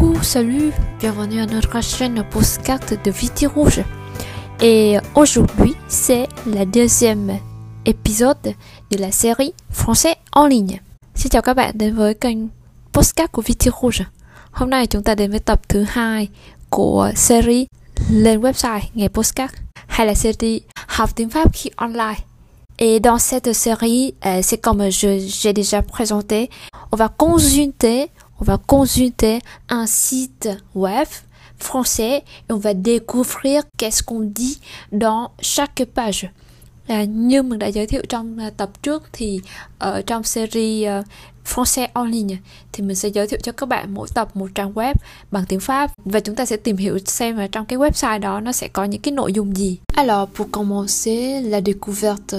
Coucou, salut, bienvenue à notre chaîne Postcard de Viti Rouge. Et aujourd'hui, c'est la deuxième épisode de la série Français en ligne. Xin chào các bạn đến với kênh Postcard của Viti Rouge. Hôm nay chúng ta đến với tập thứ hai của series lên website nghe Postcard hay là series học tiếng Pháp khi online. Et dans cette série, euh, c'est comme j'ai déjà présenté, on va consulter, on va consulter un site web français et on va découvrir qu'est-ce qu'on dit dans chaque page. À, như mình đã giới thiệu trong à, tập trước thì ở trong series uh, Français en ligne thì mình sẽ giới thiệu cho các bạn mỗi tập một trang web bằng tiếng Pháp và chúng ta sẽ tìm hiểu xem là trong cái website đó nó sẽ có những cái nội dung gì. Alors pour commencer la découverte,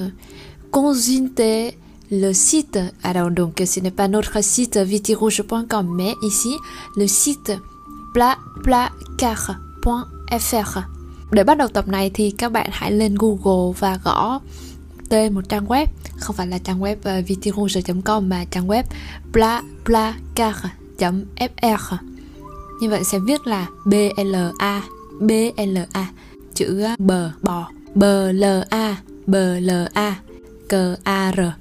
consultez le site. Alors donc, ce n'est pas notre site vitirouge.com mais ici, le site plaplacar.fr. Để bắt đầu tập này thì các bạn hãy lên Google và gõ tên một trang web không phải là trang web ờ, vitirouge.com mà trang web plaplacar.fr như vậy sẽ viết là b l a, b l a, chữ ờ, bờ, bò b l a, b l a c a r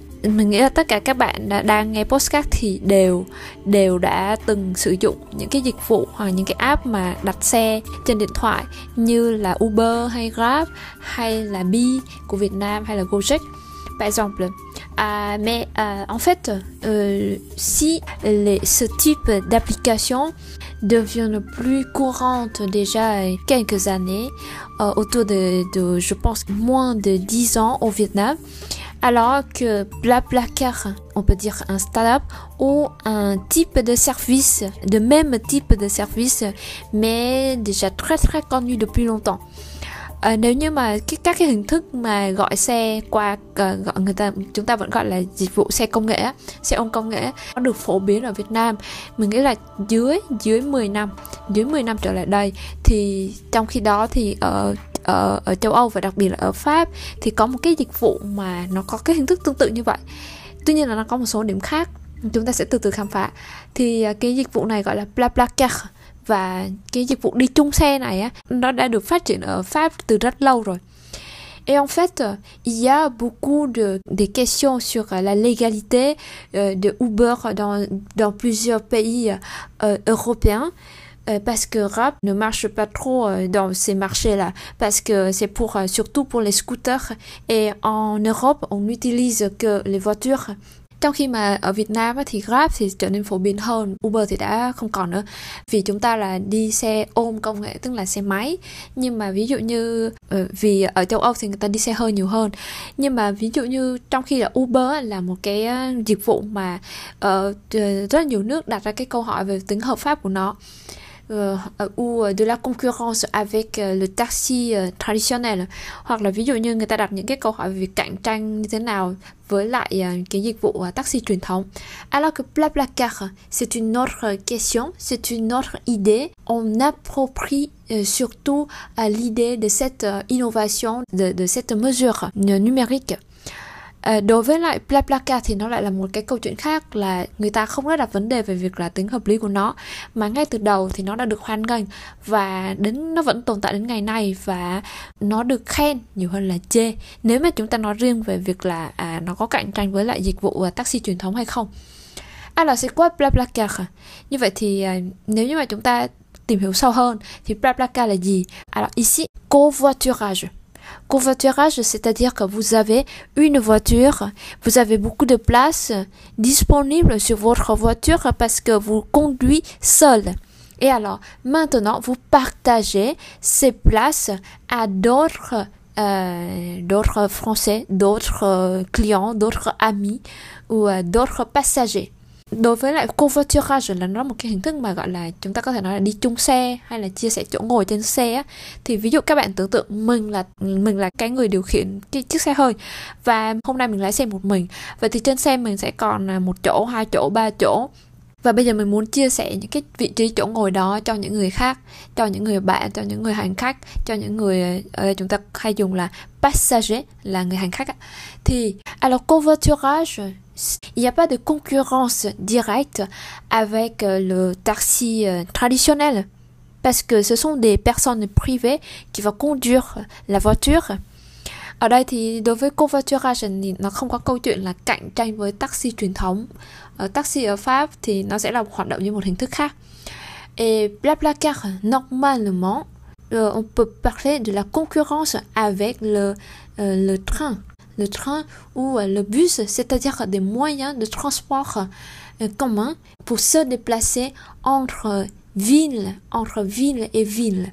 Mình nghĩ là tất cả các bạn đang nghe podcast thì đều đều đã từng sử dụng những cái dịch vụ hoặc những cái app mà đặt xe trên điện thoại như là Uber hay Grab hay là Bee của Việt Nam hay là Gojek. Par exemple, Uh, mais uh, en fait, uh, si les, ce type d'application devient plus courante déjà quelques années, euh, autour de, de, je pense, moins de 10 ans au Vietnam, alors que Blablacar, on peut dire un startup ou un type de service, de même type de service, mais déjà très très connu depuis longtemps. À, nếu như mà cái, các cái hình thức mà gọi xe qua à, gọi người ta chúng ta vẫn gọi là dịch vụ xe công nghệ xe ôm công nghệ nó được phổ biến ở Việt Nam. Mình nghĩ là dưới dưới 10 năm dưới 10 năm trở lại đây thì trong khi đó thì ở ở ở châu Âu và đặc biệt là ở Pháp thì có một cái dịch vụ mà nó có cái hình thức tương tự như vậy. Tuy nhiên là nó có một số điểm khác chúng ta sẽ từ từ khám phá. Thì ờ, cái dịch vụ này gọi là BlaBlaCar. Et en fait, il y a beaucoup de questions sur la légalité euh, de Uber dans plusieurs pays euh, européens. Euh, parce que rap ne marche pas trop dans ces marchés-là, parce que c'est surtout pour les scooters. Et en Europe on n'utilise que les voitures trong khi mà ở Việt Nam thì Grab thì trở nên phổ biến hơn, Uber thì đã không còn nữa. Vì chúng ta là đi xe ôm công nghệ, tức là xe máy. Nhưng mà ví dụ như ờ, vì ở châu Âu thì người ta đi xe hơi nhiều hơn. Nhưng mà ví dụ như trong khi là Uber là một cái ờ, dịch vụ mà ờ, ở rất nhiều nước đặt ra cái câu hỏi về tính hợp pháp của nó. Ou de la concurrence avec le taxi traditionnel hoặc là ví dụ như người ta đặt những cái câu hỏi về việc taxi truyền. Alors que Blablacar, c'est une autre question, c'est une autre idée. On approprie surtout l'idée de cette innovation, de cette mesure numérique. À, đối với lại BlaBlaCar thì nó lại là một cái câu chuyện khác là người ta không có đặt vấn đề về việc là tính hợp lý của nó mà ngay từ đầu thì nó đã được hoan nghênh và đến nó vẫn tồn tại đến ngày nay và nó được khen nhiều hơn là chê. Nếu mà chúng ta nói riêng về việc là à, nó có cạnh tranh với lại dịch vụ à, taxi truyền thống hay không? À là sẽ quoi BlaBlaCar Như vậy thì à, nếu như mà chúng ta tìm hiểu sâu hơn thì BlaBlaCar là gì? à là ici covoiturage. Covoiturage, c'est-à-dire que vous avez une voiture, vous avez beaucoup de place disponible sur votre voiture parce que vous conduisez seul. Et alors, maintenant, vous partagez ces places à d'autres euh, Français, d'autres euh, clients, d'autres amis ou euh, d'autres passagers. Đối với lại covoiturage là nó một cái hình thức mà, gọi là, chúng ta có thể nói là đi chung xe hay là chia sẻ chỗ ngồi trên xe á. Thì ví dụ các bạn tưởng tượng mình là mình là cái người điều khiển cái chiếc xe hơi và hôm nay mình lái xe một mình. Vậy thì trên xe mình sẽ còn à, một chỗ, hai chỗ, ba chỗ. Và bây giờ mình muốn chia sẻ những cái vị trí chỗ ngồi đó cho những người khác, cho những người bạn, cho những người hành khách, cho những người ở đây chúng ta hay dùng là passager là người hành khách ạ. thì alors covoiturage il n'y a pas de concurrence directe avec euh, le taxi euh, traditionnel. Parce que ce sont des personnes privées qui vont conduire la voiture. Ở đây thì đối với covoiturage thì nó không có câu chuyện là cạnh tranh với taxi truyền thống. Ở taxi ở Pháp thì nó sẽ là hoạt động như một hình thức khác. Et Blablacar normalement euh, on peut parler de la concurrence avec le le train le train ou euh, le bus, c'est-à-dire des moyens de transport euh, communs pour se déplacer entre euh, villes entre ville et ville.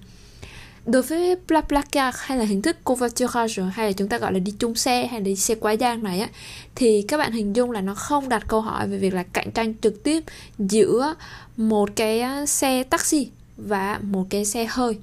Đối với BlaBlaCar hay là hình thức covoiturage hay là chúng ta gọi là đi chung xe hay là đi xe quá gian này á, thì các bạn hình dung là nó không đặt câu hỏi về việc là cạnh tranh trực tiếp giữa một cái à, xe taxi và một cái xe hơi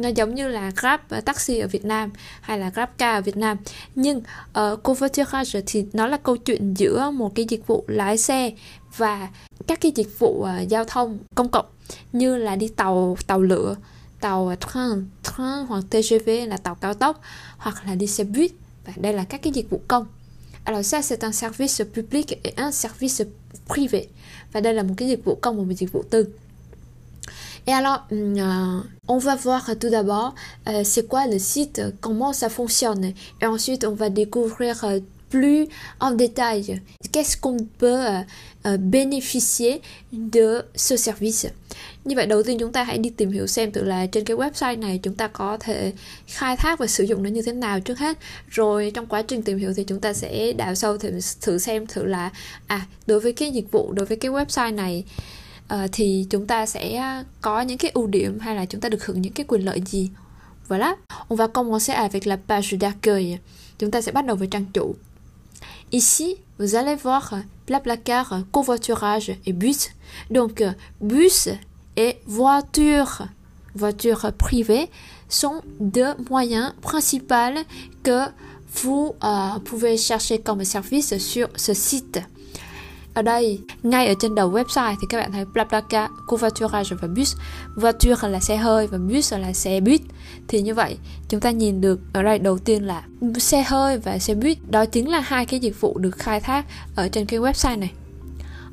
nó giống như là Grab ờ, taxi ở Việt Nam hay là Grab car ở Việt Nam nhưng ờ, ở covoiturage thì nó là câu chuyện giữa một cái dịch vụ lái xe và các cái dịch vụ uh, giao thông công cộng như là đi tàu tàu lửa tàu train, train hoặc TGV là tàu cao tốc hoặc là đi xe buýt và đây là các cái dịch vụ công. Alors ça c'est un service public et un service privé. Và đây là một cái dịch vụ công và một dịch vụ tư. Et alors, euh, on va voir tout d'abord euh, c'est quoi le site, comment ça fonctionne. Et ensuite, on va découvrir euh, plus en détail qu'est-ce qu'on peut euh, euh bénéficier de ce service. Như vậy đầu tiên chúng ta hãy đi tìm hiểu xem tự là trên cái website này chúng ta có thể khai thác và sử dụng nó như thế nào trước hết. Rồi trong quá trình tìm hiểu thì chúng ta sẽ đào sâu thử, thử xem thử là à đối với cái dịch vụ đối với cái website này thì chúng ta sẽ có những cái ưu điểm hay. Voilà, on va commencer avec la page d'accueil. Chúng ta sẽ bắt đầu với trang. Ici, vous allez voir Blablacar, covoiturage et bus. Donc, bus et voiture, voiture privée, sont deux moyens principaux que vous euh, pouvez chercher comme service sur ce site. Ở đây, ngay ở trên đầu website thì các bạn thấy BlaBlaCar, covoiturage và bus. Voiture là xe hơi và bus là xe buýt. Thì như vậy, chúng ta nhìn được ở đây đầu tiên là xe hơi và xe buýt. Đó chính là hai cái dịch vụ được khai thác ở trên cái website này.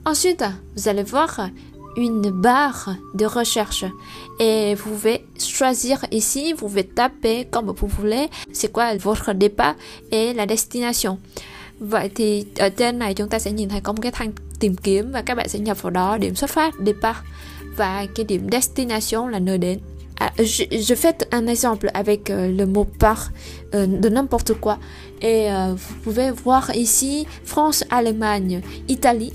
Ensuite, vous allez voir une barre de recherche et vous pouvez choisir ici, vous pouvez taper comme vous voulez, c'est quoi votre départ et la destination. Vậy thì ở trên này chúng ta sẽ nhìn thấy có một cái thanh tìm kiếm và các bạn sẽ nhập vào đó điểm xuất phát départ và cái điểm destination là nơi đến. À, je, je fais un exemple avec euh, le mot par euh, de n'importe quoi. Et euh, vous pouvez voir ici France, Allemagne, Italie.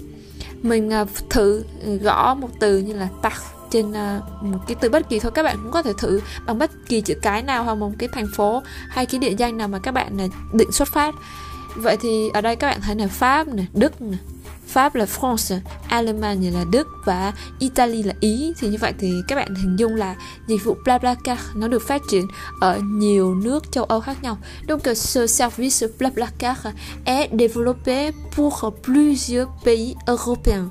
Mình uh, thử gõ một từ như là par trên uh, một cái từ bất kỳ thôi các bạn cũng có thể thử bằng bất kỳ chữ cái nào hoặc một cái thành phố hay cái địa danh nào mà các bạn uh, định xuất phát vậy thì ở đây các bạn thấy là pháp nè đức nè Pháp là France, Allemagne là Đức và Italy là Ý thì như vậy thì các bạn hình dung là dịch vụ BlaBlaCar nó được phát triển ở nhiều nước châu Âu khác nhau. Donc ce service BlaBlaCar est développé pour plusieurs pays européens.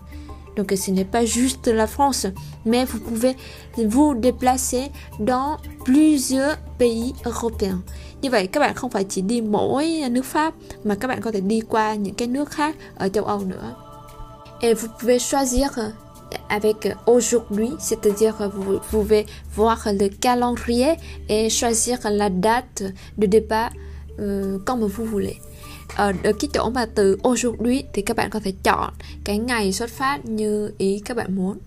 Donc ce n'est pas juste la France, mais vous pouvez vous déplacer dans plusieurs pays européens. Như vậy các bạn không phải chỉ đi mỗi nước Pháp mà các bạn có thể đi qua những cái nước khác ở châu Âu nữa. Et vous pouvez choisir euh, avec euh, aujourd'hui, c'est-à-dire euh, vous pouvez voir le calendrier et choisir la date de départ euh, comme vous voulez. Ờ, ở cái chỗ mà từ aujourd'hui thì các bạn có thể chọn cái ngày xuất phát như ý các bạn muốn.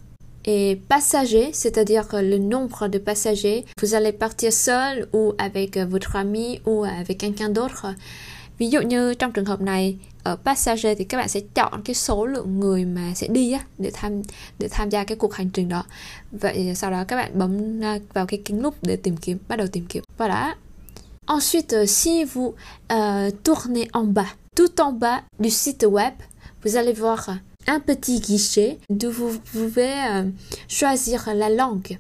Et passager, c'est-à-dire le nombre de passagers, vous allez partir seul ou avec votre ami ou avec quelqu'un d'autre. Ví dụ như trong trường hợp này ở passager thì các bạn Ensuite, si vous euh, tournez en bas, tout en bas du site web, vous allez voir un petit guichet d'où vous pouvez euh, choisir la langue.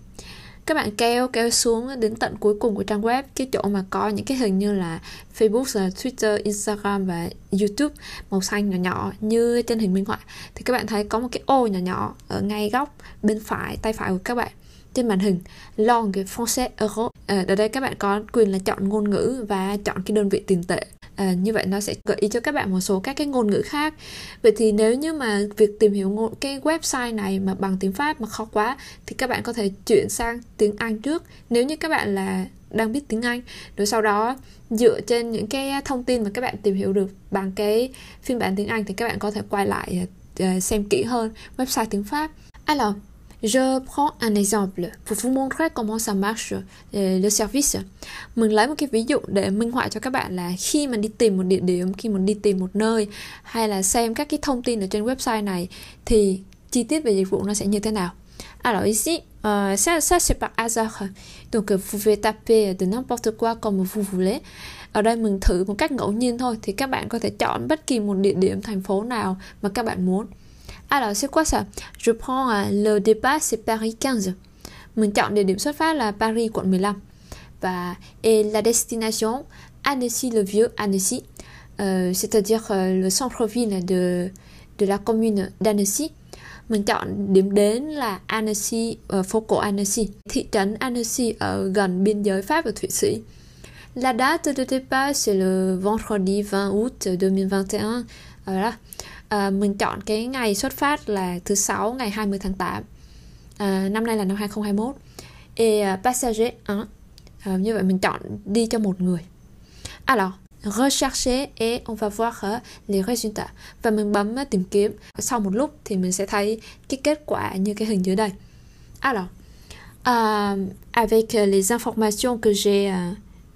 Các bạn kéo kéo xuống đến tận cuối cùng của trang web cái chỗ mà có những cái hình như là Facebook, Twitter, Instagram và YouTube màu xanh nhỏ nhỏ như trên hình minh họa. Thì các bạn thấy có một cái ô nhỏ nhỏ ở ngay góc bên phải tay phải của các bạn trên màn hình. Langue français euro ờ, ở đây các bạn có quyền là chọn ngôn ngữ và chọn cái đơn vị tiền tệ à, như vậy nó sẽ gợi ý cho các bạn một số các cái ngôn ngữ khác vậy thì nếu như mà việc tìm hiểu ngôn, cái website này mà bằng tiếng pháp mà khó quá thì các bạn có thể chuyển sang tiếng anh trước nếu như các bạn là đang biết tiếng Anh rồi sau đó dựa trên những cái thông tin mà các bạn tìm hiểu được bằng cái phiên bản tiếng Anh thì các bạn có thể quay lại uh, xem kỹ hơn website tiếng Pháp. Alors, Je prends un exemple pour vous montrer comment ça marche euh, le service. Mình lấy một cái ví dụ để minh họa cho các bạn là khi mình đi tìm một địa điểm, khi mình đi tìm một nơi hay là xem các cái thông tin ở trên website này thì chi tiết về dịch vụ nó sẽ như thế nào. Alors ici, euh, ça, ça c'est par hasard. Donc euh, vous pouvez taper de n'importe quoi comme vous voulez. Ở đây mình thử một cách ngẫu nhiên thôi thì các bạn có thể chọn bất kỳ một địa điểm thành phố nào mà các bạn muốn. Alors, c'est quoi ça? Je prends uh, le départ, c'est Paris 15. Mình chọn địa điểm xuất phát là Paris quận 15. Và et la destination Annecy-le-Vieux, Annecy, euh, c'est-à-dire euh, le centre-ville de de la commune d'Annecy. Mình chọn điểm đến là Annecy, uh, phố cổ Annecy, thị trấn Annecy ở gần biên giới Pháp và Thụy Sĩ. La date de départ c'est le vendredi 20 août 2021. Voilà à, mình chọn cái ngày xuất phát là thứ sáu ngày 20 tháng 8 à, ờ, năm nay là năm 2021 et à, passager 1 à, ờ, như vậy mình chọn đi cho một người. Alors rechercher et on va voir euh, les résultats. Và mình bấm à, tìm kiếm. Sau một lúc thì mình sẽ thấy cái kết quả như cái hình dưới đây. Alors uh, avec euh, les informations que j'ai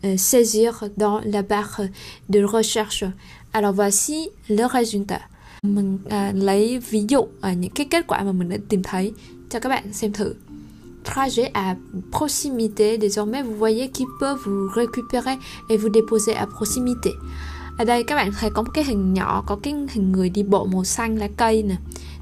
uh, saisies dans la barre de recherche. Alors voici le résultat mình à, lấy ví dụ ở những cái kết quả mà mình đã tìm thấy. Cho các bạn xem thử. Trajet à proximité désormais vous voyez qui peut vous récupérer et vous déposer à proximité. Ở đây các bạn thấy có một cái hình nhỏ có cái hình người đi bộ màu xanh lá cây nè.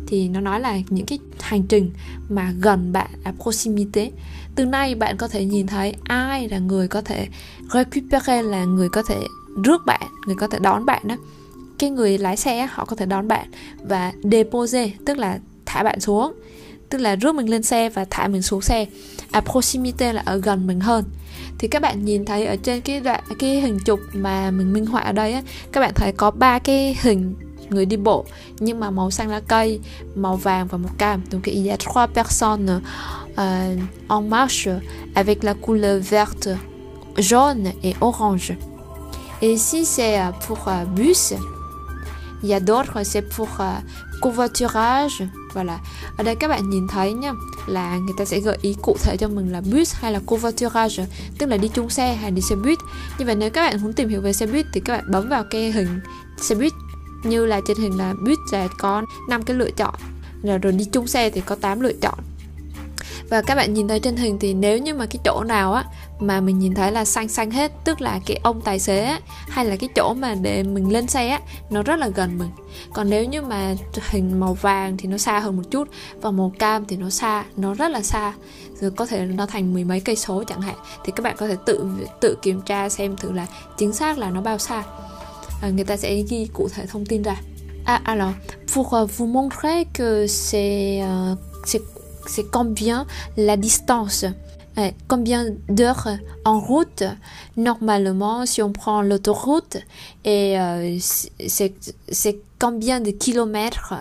Thì nó nói là những cái hành trình mà gần bạn à proximité. Từ nay bạn có thể nhìn thấy ai là người có thể récupérer là người có thể rước bạn người có thể đón bạn đó cái người lái xe họ có thể đón bạn và depose tức là thả bạn xuống tức là rước mình lên xe và thả mình xuống xe. À proximité là ở gần mình hơn. Thì các bạn nhìn thấy ở trên cái đoạn cái hình chụp mà mình minh họa ở đây á các bạn thấy có ba cái hình người đi bộ nhưng mà màu xanh lá cây màu vàng và màu cam. Donc il y a trois personnes uh, en marche avec la couleur verte jaune et orange. Et ici c'est euh, pour uh, bus. Il y a d'autres c'est pour uh, covoiturage voilà. Ở đây các bạn nhìn thấy nhá là người ta sẽ gợi ý cụ thể cho mình là bus hay là covoiturage tức là đi chung xe hay đi xe buýt. Như vậy nếu các bạn muốn tìm hiểu về xe buýt thì các bạn bấm vào cái hình xe buýt. Như là trên hình là buýt là có 5 cái lựa chọn. Rồi, rồi đi chung xe thì có 8 lựa chọn. Và các bạn nhìn thấy trên hình thì nếu như mà cái chỗ nào á mà mình nhìn thấy là xanh xanh hết tức là cái ông tài xế á, hay là cái chỗ mà để mình lên xe á nó rất là gần mình. Còn nếu như mà hình màu vàng thì nó xa hơn một chút và màu cam thì nó xa nó rất là xa. Rồi có thể nó thành mười mấy cây số chẳng hạn. Thì các bạn có thể tự tự kiểm tra xem thử là chính xác là nó bao xa. À, người ta sẽ ghi cụ thể thông tin ra. Ah, alors, pour euh, vous montrer que c'est euh, c'est c'est combien la distance? Combien d'heures en route? Normalement si on prend l'autoroute et euh, c'est combien de kilomètres?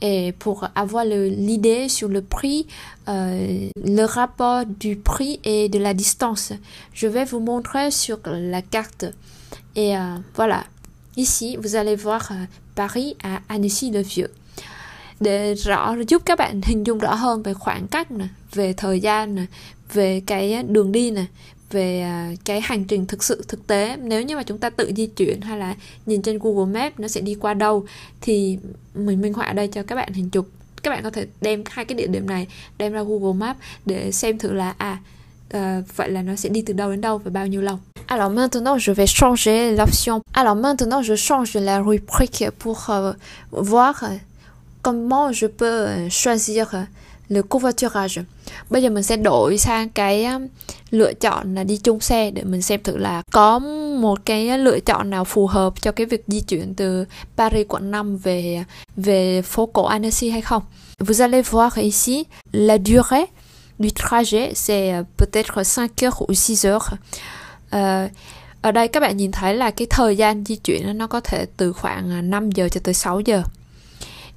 Et pour avoir l'idée sur le prix euh, le rapport du prix et de la distance. Je vais vous montrer sur la carte. Et voilà. Ici vous allez voir Paris à Annecy-le-Vieux để rõ giúp các bạn hình dung rõ hơn về khoảng cách về thời gian về cái à, đường đi nè về à, cái hành trình thực sự thực tế. Nếu như mà chúng ta tự di chuyển hay là nhìn trên Google Maps nó sẽ đi qua đâu thì mình minh họa ở đây cho các bạn hình chụp. Các bạn có thể đem hai cái địa điểm này đem ra Google Maps để xem thử là à uh, vậy là nó sẽ đi từ đâu đến đâu và bao nhiêu lâu. Alors maintenant, je vais changer l'option. Alors maintenant, je change la rubrique pour euh, voir comment je peux euh, choisir euh, le covoiturage bây giờ mình sẽ đổi sang cái um, lựa chọn là đi chung xe để mình xem thử là có một cái lựa chọn nào phù hợp cho cái việc di chuyển từ Paris quận 5 về về phố cổ Annecy hay không. Vous allez voir ici la durée du trajet c'est euh, peut-être 5 heures ou 6 heures. Uh, ở đây các bạn nhìn thấy là cái thời gian di chuyển nó có thể từ khoảng à, 5 giờ cho tới 6 giờ.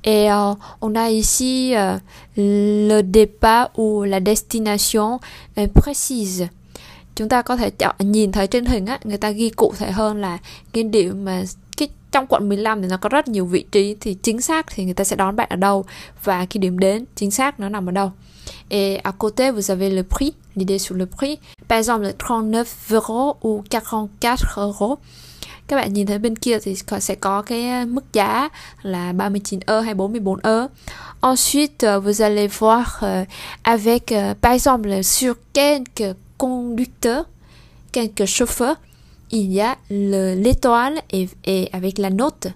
Et euh, on a ici euh, le départ ou la destination euh, précise. Chúng ta có thể chọn à, nhìn thấy trên hình á, người ta ghi cụ thể hơn là cái điểm mà cái trong quận 15 thì nó có rất nhiều vị trí thì chính xác thì người ta sẽ đón bạn ở đâu và cái điểm đến chính xác nó nằm ở đâu. Et à côté, vous avez le prix, l'idée sur le prix. Par exemple, 39 euros ou 44 euros các bạn nhìn thấy bên kia thì sẽ có cái à, mức giá là 39 euro hay 44 euro. Ensuite, euh, vous allez voir euh, avec, euh, par exemple, sur quelques conducteurs, quelques chauffeurs, il y a l'étoile et, et avec la note.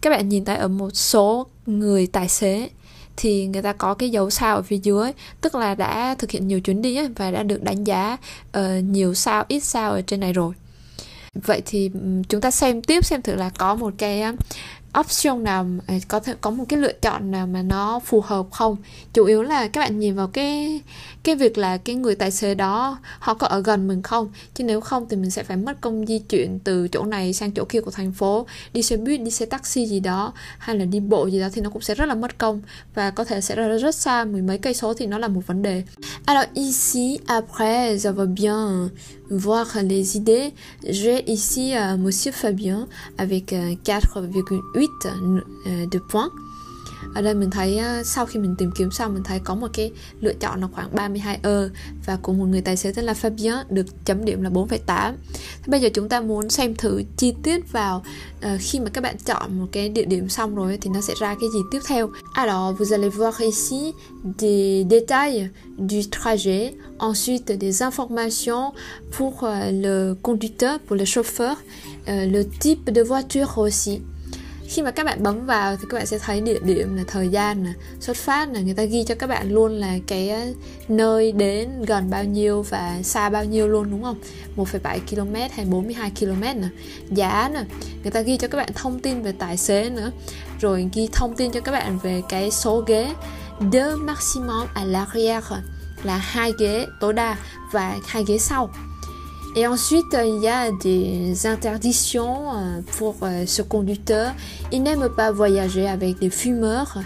Các bạn nhìn thấy ở một số người tài xế thì người ta có cái dấu sao ở phía dưới tức là đã thực hiện nhiều chuyến đi ấy, và đã được đánh giá uh, nhiều sao ít sao ở trên này rồi vậy thì chúng ta xem tiếp xem thử là có một cái option nào à, có thể có một cái lựa chọn nào mà nó phù hợp không? Chủ yếu là các bạn nhìn vào cái cái việc là cái người tài xế đó họ có ở gần mình không? Chứ nếu không thì mình sẽ phải mất công di chuyển từ chỗ này sang chỗ kia của thành phố đi xe buýt đi xe taxi gì đó hay là đi bộ gì đó thì nó cũng sẽ rất là mất công và có thể sẽ rất, rất xa mười mấy cây số thì nó là một vấn đề. Alors ici après avoir bien. Voir les idées. J'ai ici uh, monsieur Fabien avec uh, 4,8 Euh, de points ở đây mình thấy sau khi mình tìm kiếm xong mình thấy có một cái lựa chọn là khoảng 32 ơ và của một người tài xế tên là Fabien được chấm điểm là 4,8 bây giờ chúng ta muốn xem thử chi tiết vào uh, khi mà các bạn chọn một cái địa điểm xong rồi thì nó sẽ ra cái gì tiếp theo. Alors vous allez voir ici des détails du trajet ensuite des informations pour euh, le conducteur pour le chauffeur uh, le type de voiture aussi khi mà các bạn bấm vào thì các bạn sẽ thấy địa điểm là thời gian là xuất phát là người ta ghi cho các bạn luôn là cái ờ, nơi đến gần bao nhiêu và xa bao nhiêu luôn đúng không? 1,7 km hay 42 km nè. Giá nè người ta ghi cho các bạn thông tin về tài xế nữa. Rồi ghi thông tin cho các bạn về cái số ghế. De maximum à l'arrière là hai ghế tối đa và hai ghế sau. Et ensuite, euh, il y a des interdictions euh, pour euh, ce conducteur. Il n'aime pas voyager avec des fumeurs.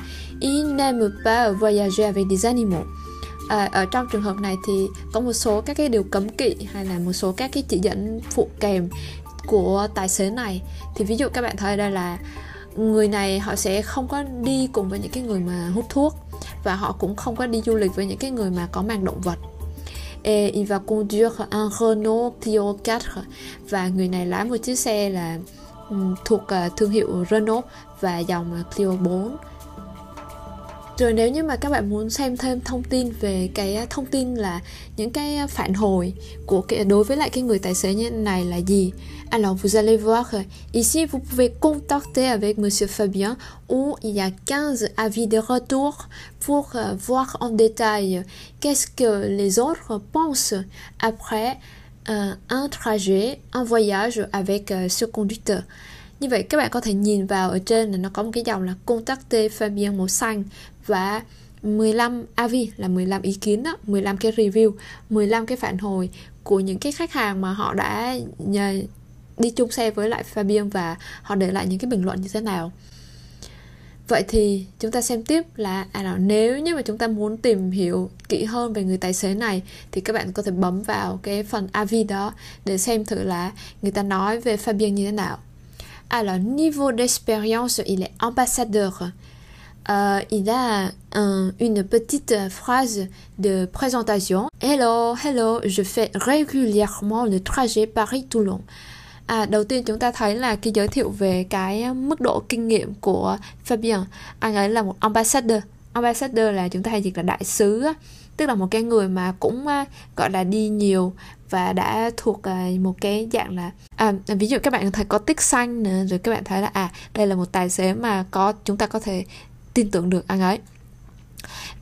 Il n'aime pas voyager avec des animaux. À, ở trong trường hợp này thì có một số các cái điều cấm kỵ hay là một số các cái chỉ dẫn phụ kèm của tài xế này thì ví dụ các bạn thấy đây là người này họ sẽ không có đi cùng với những cái người mà hút thuốc và họ cũng không có đi du lịch với những cái người mà có mang động vật et il va conduire un Renault Clio 4 và người này lái một chiếc xe là thuộc à, thương hiệu Renault và dòng Clio 4 rồi nếu như mà các bạn muốn xem thêm thông tin về cái à, thông tin là những cái à, phản hồi của cái đối với lại cái người tài xế như này là gì alors vous allez voir euh, ici vous pouvez contacter avec monsieur Fabien où il y a 15 avis de retour pour euh, voir en détail euh, qu'est-ce que les autres pensent après euh, un trajet, un voyage avec euh, ce conducteur. Như vậy các bạn có thể nhìn vào ở trên là nó có một cái dòng là contacter Fabien màu xanh và 15 AV là 15 ý kiến đó, 15 cái review, 15 cái phản hồi của những cái khách hàng mà họ đã nhờ đi chung xe với lại Fabian và họ để lại những cái bình luận như thế nào. Vậy thì chúng ta xem tiếp là à, nếu như mà chúng ta muốn tìm hiểu kỹ hơn về người tài xế này thì các bạn có thể bấm vào cái phần AV đó để xem thử là người ta nói về Fabian như thế nào. À Alors, niveau d'expérience, il est ambassadeur. Euh, il a un, une petite phrase de présentation. Hello, hello, je fais régulièrement le trajet Paris-Toulon. À, đầu tiên chúng ta thấy là khi giới thiệu về cái mức độ kinh nghiệm của Fabien. Anh ấy là một ambassador. Ambassador là chúng ta hay dịch là đại sứ, tức là một cái người mà cũng à, gọi là đi nhiều và đã thuộc à, một cái dạng là à, ví dụ các bạn thấy có tích xanh nữa rồi các bạn thấy là à đây là một tài xế mà có chúng ta có thể tin tưởng được anh ấy.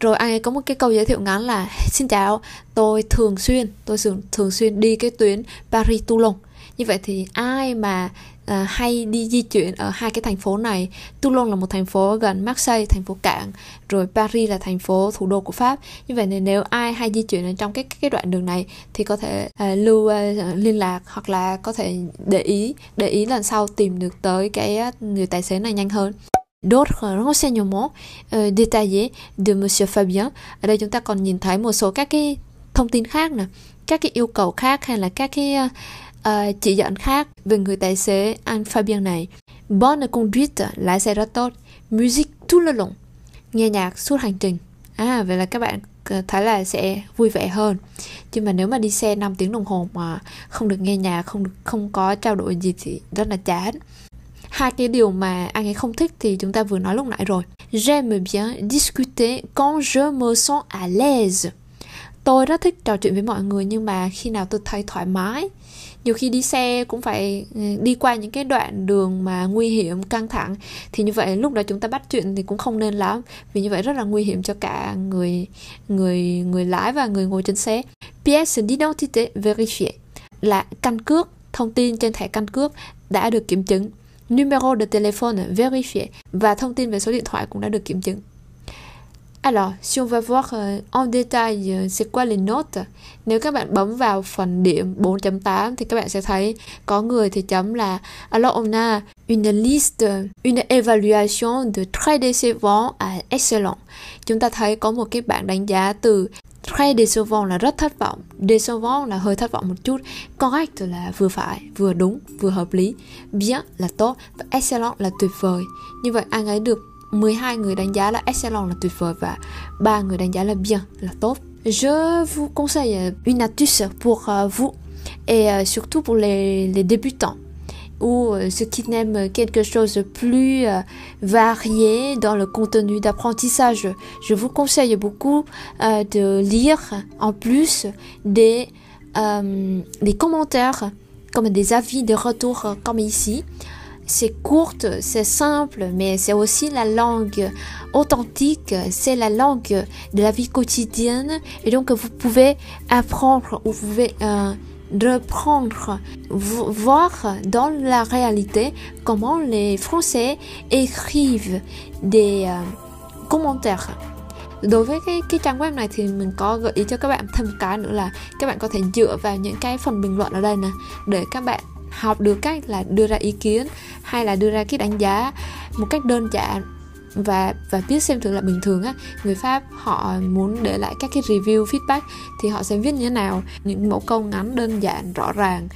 Rồi anh ấy có một cái câu giới thiệu ngắn là xin chào tôi thường xuyên tôi thường thường xuyên đi cái tuyến Paris Toulon. Như vậy thì ai mà à, hay đi di chuyển ở hai cái thành phố này? Toulon là một thành phố gần Marseille thành phố cảng rồi Paris là thành phố thủ đô của Pháp. Như vậy nên nếu ai hay di chuyển ở trong cái cái đoạn đường này thì có thể à, lưu à, liên lạc hoặc là có thể để ý để ý lần sau tìm được tới cái à, người tài xế này nhanh hơn d'autres renseignements uh, détaillés de Monsieur Fabien. Ở đây chúng ta còn nhìn thấy một số các cái thông tin khác nè, các cái yêu cầu khác hay là các cái uh, uh, chỉ dẫn khác về người tài xế Anh Fabien này. Bonne conduite, lái xe rất tốt. Music tout le long, nghe nhạc suốt hành trình. À, vậy là các bạn ờ, thấy là sẽ vui vẻ hơn. Nhưng mà nếu mà đi xe 5 tiếng đồng hồ mà không được nghe nhạc, không được, không có trao đổi gì thì rất là chán. Hai cái điều mà anh ấy không thích thì chúng ta vừa nói lúc nãy rồi. J'aime bien discuter quand je me sens à l'aise. Tôi rất thích trò chuyện với mọi người nhưng mà khi nào tôi thấy thoải mái. Nhiều khi đi xe cũng phải ừ, đi qua những cái đoạn đường mà nguy hiểm, căng thẳng. Thì như vậy lúc đó chúng ta bắt chuyện thì cũng không nên lắm. Vì như vậy rất là nguy hiểm cho cả người người người lái và người ngồi trên xe. Pièce d'identité vérifiée là căn cước, thông tin trên thẻ căn cước đã được kiểm chứng numéro de téléphone vérifié và thông tin về số điện thoại cũng đã được kiểm chứng Alors, si on va voir euh, en détail euh, c'est quoi les notes, nếu các bạn bấm vào phần điểm 4.8 thì các bạn sẽ thấy có người thì chấm là alors on a une liste, une évaluation de très décevant à excellent. Chúng ta thấy có một cái bảng đánh giá từ très décevant là rất thất vọng, décevant là hơi thất vọng một chút, correct là vừa phải, vừa đúng, vừa hợp lý, bien là tốt và excellent là tuyệt vời. Như vậy anh ấy được 12 người đánh giá là excellent là tuyệt vời và 3 người đánh giá là bien là tốt. Je vous conseille une astuce pour euh, vous et euh, surtout pour les, les débutants ou euh, ceux qui n'aiment quelque chose de plus varié dans le contenu d'apprentissage. Je vous conseille beaucoup de lire en plus des, des commentaires comme des avis de retour comme ici c'est courte, c'est simple, mais c'est aussi la langue authentique, c'est la langue de la vie quotidienne. Et donc vous pouvez apprendre ou vous pouvez euh, reprendre, voir dans la réalité comment les Français écrivent des euh, commentaires. đối với cái cái trang web này thì mình có gợi ý cho các bạn thêm một cái nữa là các bạn có thể dựa vào những cái phần bình luận ở đây nè để các bạn học được cách là đưa ra ý kiến hay là đưa ra cái đánh giá một cách đơn giản và và biết xem thử là bình thường á. Người pháp họ muốn để lại các cái review feedback thì họ sẽ viết như thế nào. Những mẫu câu ngắn đơn giản rõ ràng.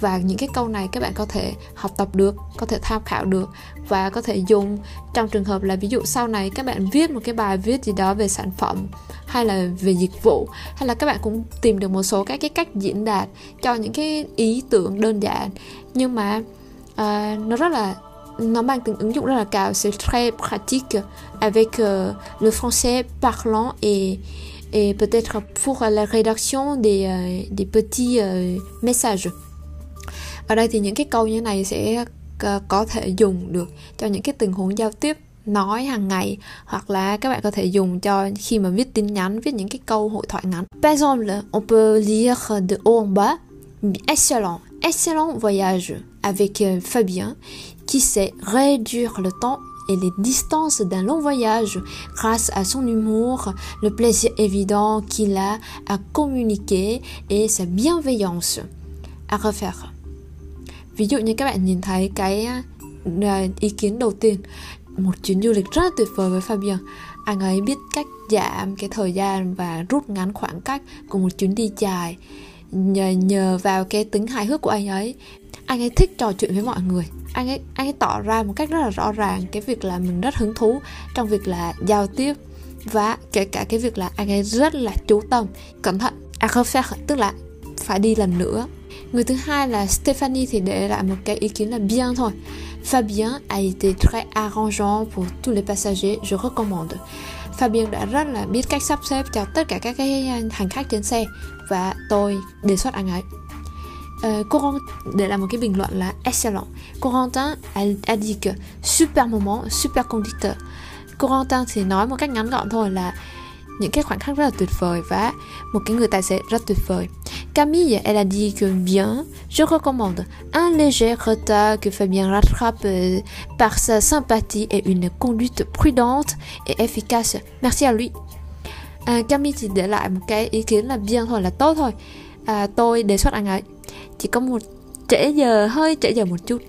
Và những cái câu này các bạn có thể học tập được có thể tham khảo được và có thể dùng. Trong trường hợp là ví dụ sau này các bạn viết một cái bài viết gì đó về sản phẩm hay là về dịch vụ hay là các bạn cũng tìm được một số các cái cách diễn đạt cho những cái ý tưởng đơn giản. Nhưng mà uh, nó rất là nó mang tính ứng dụng rất là cao c'est très pratique avec euh, le français parlant et et peut-être pour la rédaction des euh, des petits euh, messages. Ở đây thì những cái câu như này sẽ ờ, có thể dùng được cho những cái tình huống giao tiếp nói hàng ngày hoặc là các bạn có thể dùng cho khi mà viết tin nhắn viết những cái câu hội thoại ngắn. Par exemple on peut lire de haut en bas excellent. Excellent voyage avec euh, Fabien. Qui sait réduire le temps et les distances d'un long voyage grâce à son humour, le plaisir évident qu'il a à communiquer et sa bienveillance. À refaire. ví dụ như các bạn nhìn thấy cái ý kiến đầu tiên một chuyến du lịch rất tuyệt vời với Fabien anh ấy biết cách giảm cái thời gian và rút ngắn khoảng cách của một chuyến đi dài nhờ, nhờ vào cái tính hài hước của anh ấy anh ấy thích trò chuyện với mọi người anh ấy anh ấy tỏ ra một cách rất là rõ ràng cái việc là mình rất hứng thú trong việc là giao tiếp và kể cả cái việc là anh ấy rất là chú tâm cẩn thận à không phải tức là phải đi lần nữa Người thứ hai là Stephanie thì để lại một cái ý kiến là bien thôi. Fabien a été très arrangeant pour tous les passagers, je recommande. Fabien đã rất là biết cách sắp xếp cho tất cả các cái hành khách trên xe và tôi đề xuất anh ấy. Euh, Corentin, để lại một cái là excellent. Corentin a, a dit que super moment, super conducteur. Corentin thì nói một cách ngắn gọn thôi là những cái khoảnh khắc rất là tuyệt vời và một cái người tài xế rất tuyệt vời. Camille, elle a dit que bien, je recommande un léger retard que Fabien rattrape euh, par sa sympathie et une conduite prudente et efficace. Merci à lui. À, Camille chỉ để lại một cái ý kiến là bien thôi là tốt thôi. À, tôi đề xuất anh ấy chỉ có một, trễ giờ, hơi trễ giờ một chút.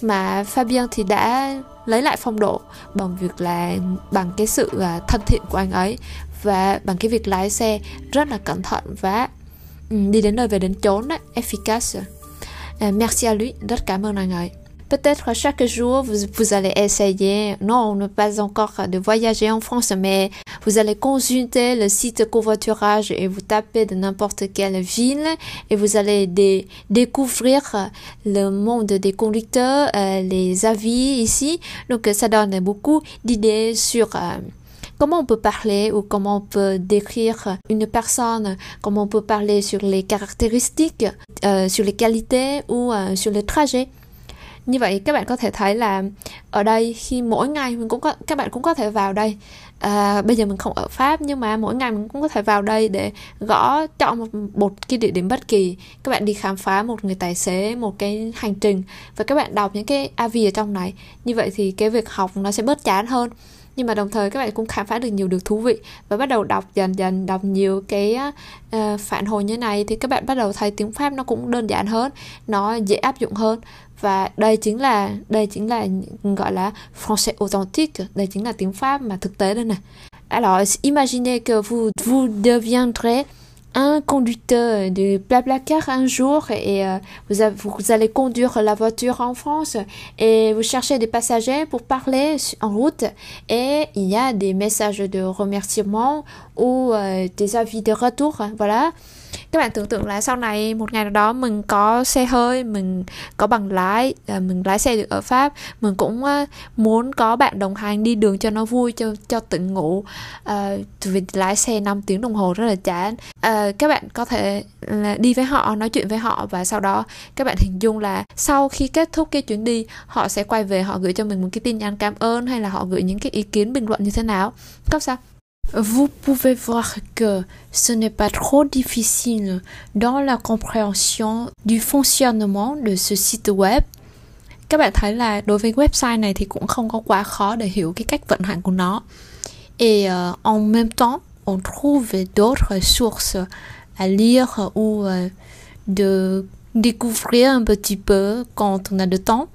Mà Fabian thì đã lấy lại phong độ bằng việc là, bằng cái sự à, thân thiện của anh ấy và bằng cái việc lái xe rất là cẩn thận và ừ, đi đến nơi về đến chốn đấy efficace. À, merci à lui, rất cảm ơn anh ấy. Peut-être chaque jour, vous, vous, allez essayer, non, pas encore de voyager en France, mais vous allez consulter le site covoiturage et vous tapez de n'importe quelle ville et vous allez dé découvrir le monde des conducteurs, euh, les avis ici. Donc ça donne beaucoup d'idées sur... Euh, comment on peut parler ou comment on peut décrire une personne, comment on peut parler sur les caractéristiques, euh, sur les qualités ou euh, sur le trajet. Như vậy các bạn có thể thấy là ở đây khi mỗi ngày mình cũng có các bạn cũng có thể vào đây. À, bây giờ mình không ở pháp nhưng mà mỗi ngày mình cũng có thể vào đây để gõ chọn một, một cái địa điểm bất kỳ. Các bạn đi khám phá một người tài xế một cái hành trình và các bạn đọc những cái av ở trong này. Như vậy thì cái việc học nó sẽ bớt chán hơn nhưng mà đồng thời các bạn cũng khám phá được nhiều điều thú vị và bắt đầu đọc dần dần đọc nhiều cái uh, phản hồi như này thì các bạn bắt đầu thấy tiếng pháp nó cũng đơn giản hơn nó dễ áp dụng hơn. Và đây chính là đây chính là gọi là français authentique đây chính là tiếng pháp mà thực tế đây này. Alors imaginez que vous vous deviendrez un conducteur de Blablacar un jour et euh, vous, vous, allez conduire la voiture en France et vous cherchez des passagers pour parler en route et il y a des messages de remerciement ou euh, des avis de retour voilà các bạn tưởng tượng là sau này một ngày nào đó mình có xe hơi mình có bằng lái à, mình lái xe được ở pháp mình cũng à, muốn có bạn đồng hành đi đường cho nó vui cho cho tỉnh ngủ. À, vì lái xe 5 tiếng đồng hồ rất là chán. À, các bạn có thể là đi với họ nói chuyện với họ và sau đó các bạn hình dung là sau khi kết thúc cái chuyến đi họ sẽ quay về họ gửi cho mình một cái tin nhắn cảm ơn hay là họ gửi những cái ý kiến bình luận như thế nào. Không sao. Vous pouvez voir que ce n'est pas trop difficile dans la compréhension du fonctionnement de ce site web. Các bạn thấy là đối với website này thì cũng không có quá khó để hiểu cái cách vận hành của nó. Et euh, en même temps, on trouve d'autres sources à lire ou euh, de découvrir un petit peu quand on a de temps.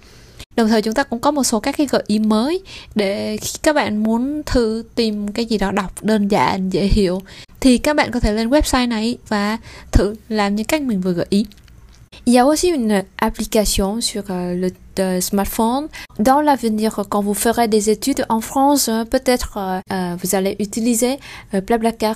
Đồng thời chúng ta cũng có một số các cái gợi ý mới để khi các bạn muốn thử tìm cái gì đó đọc đơn giản dễ hiểu thì các bạn có thể lên website này và thử làm những cách mình vừa gợi ý Il y a aussi une application sur euh, le euh, smartphone. Dans l'avenir, quand vous ferez des études en France, euh, peut-être euh, vous allez utiliser Blablacar.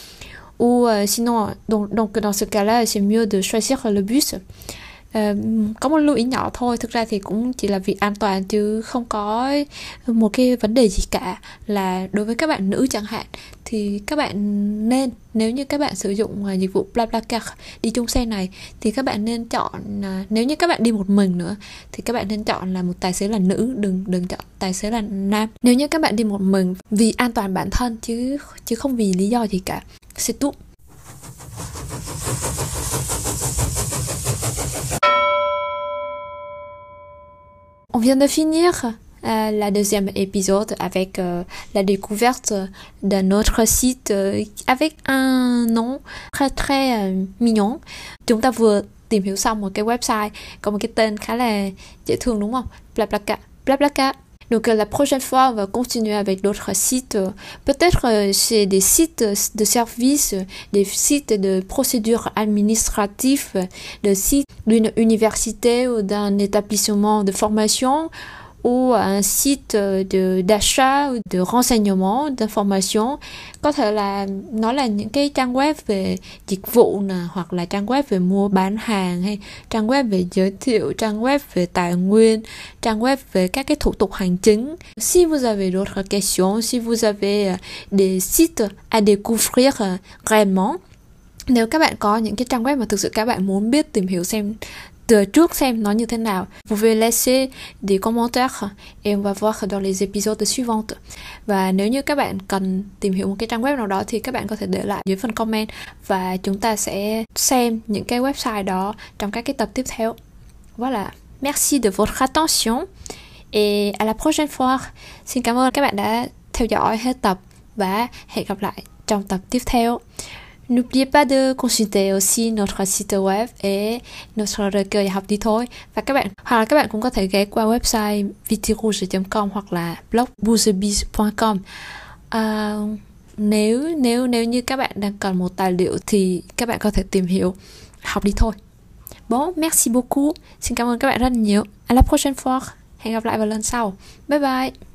ou uh, sinon donc, donc dans ce cas-là c'est mieux de choisir le bus Có một lưu ý nhỏ thôi, thực ra thì cũng chỉ là vì an toàn chứ không có một cái vấn đề gì cả. Là đối với các bạn nữ chẳng hạn, thì các bạn nên, nếu như các bạn sử dụng à, dịch vụ BlaBlaCar đi chung xe này, thì các bạn nên chọn à, nếu như các bạn đi một mình nữa, thì các bạn nên chọn là một tài xế là nữ, đừng đừng chọn tài xế là nam. Nếu như các bạn đi một mình vì an toàn bản thân chứ chứ không vì lý do gì cả. C'est tout. Vient de finir euh, la deuxième épisode avec euh, la découverte d'un autre site euh, avec un nom très très euh, mignon. Chúng ta vừa tìm hiểu xong một cái website có một cái tên khá là dễ thương đúng không? Blablacar. Blablacar Donc euh, la prochaine fois, on va continuer avec d'autres sites. Peut-être euh, c'est des sites de services, des sites de procédures administratives, des sites d'une université ou d'un établissement de formation ou un site euh, de d'achat de renseignement d'information. Có thể là nó là những cái trang web về dịch vụ nè hoặc là trang web về mua bán hàng hay trang web về giới thiệu trang web về tài nguyên trang web về các cái thủ tục hành chính. Si vous avez d'autres questions si vous avez euh, des sites à découvrir euh, réellement nếu các bạn có những cái trang web mà thực sự các bạn muốn biết tìm hiểu xem de trước xem nó như thế nào. Vous pouvez laisser des commentaires et on va voir dans les épisodes suivantes. Và nếu như các bạn cần tìm hiểu một cái trang web nào đó thì các bạn có thể để lại dưới phần comment và chúng ta sẽ xem những cái website đó trong các cái tập tiếp theo. Voilà. Merci de votre attention et à la prochaine fois. Xin cảm ơn các bạn đã theo dõi hết tập và hẹn gặp lại trong tập tiếp theo. N'oubliez pas de consulter aussi notre site web et notre recueil học đi thôi. Và các bạn hoặc là các bạn cũng có thể ghé qua website vitirouge.com hoặc là blog boozebees.com à, nếu nếu nếu như các bạn đang cần một tài liệu thì các bạn có thể tìm hiểu học đi thôi. Bon merci beaucoup. Xin cảm ơn các bạn rất nhiều. À la prochaine fois. Hẹn gặp lại vào lần sau. Bye bye.